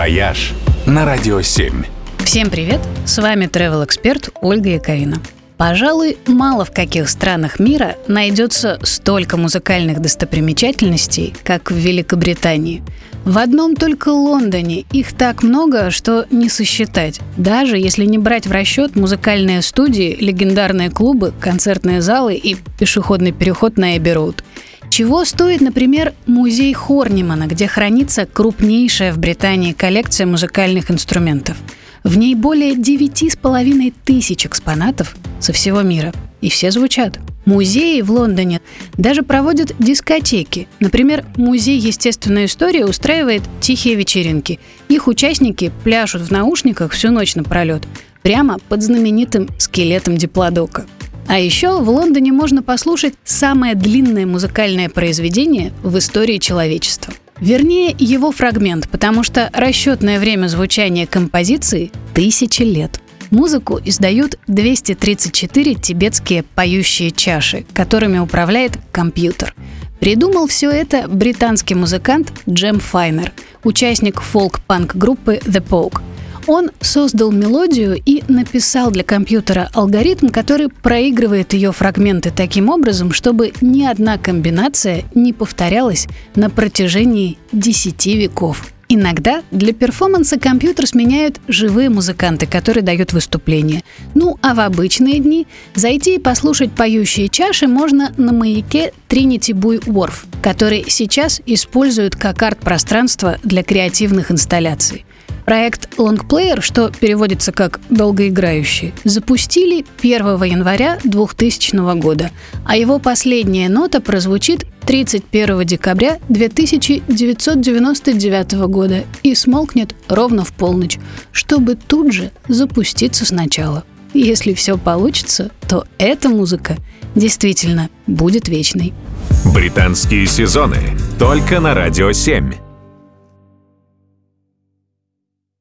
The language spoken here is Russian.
«Вояж» на Радио 7. Всем привет! С вами travel эксперт Ольга Яковина. Пожалуй, мало в каких странах мира найдется столько музыкальных достопримечательностей, как в Великобритании. В одном только Лондоне их так много, что не сосчитать. Даже если не брать в расчет музыкальные студии, легендарные клубы, концертные залы и пешеходный переход на Эбби-Роуд. Чего стоит, например, музей Хорнимана, где хранится крупнейшая в Британии коллекция музыкальных инструментов. В ней более девяти с половиной тысяч экспонатов со всего мира. И все звучат. Музеи в Лондоне даже проводят дискотеки. Например, Музей естественной истории устраивает тихие вечеринки. Их участники пляшут в наушниках всю ночь напролет, прямо под знаменитым скелетом диплодока. А еще в Лондоне можно послушать самое длинное музыкальное произведение в истории человечества. Вернее, его фрагмент, потому что расчетное время звучания композиции – тысячи лет. Музыку издают 234 тибетские поющие чаши, которыми управляет компьютер. Придумал все это британский музыкант Джем Файнер, участник фолк-панк группы The Pogue. Он создал мелодию и написал для компьютера алгоритм, который проигрывает ее фрагменты таким образом, чтобы ни одна комбинация не повторялась на протяжении 10 веков. Иногда для перформанса компьютер сменяют живые музыканты, которые дают выступление. Ну а в обычные дни зайти и послушать поющие чаши можно на маяке Trinity Buoy Wharf, который сейчас используют как арт-пространство для креативных инсталляций. Проект Longplayer, что переводится как «долгоиграющий», запустили 1 января 2000 года, а его последняя нота прозвучит 31 декабря 2999 года и смолкнет ровно в полночь, чтобы тут же запуститься сначала. Если все получится, то эта музыка действительно будет вечной. Британские сезоны только на Радио 7.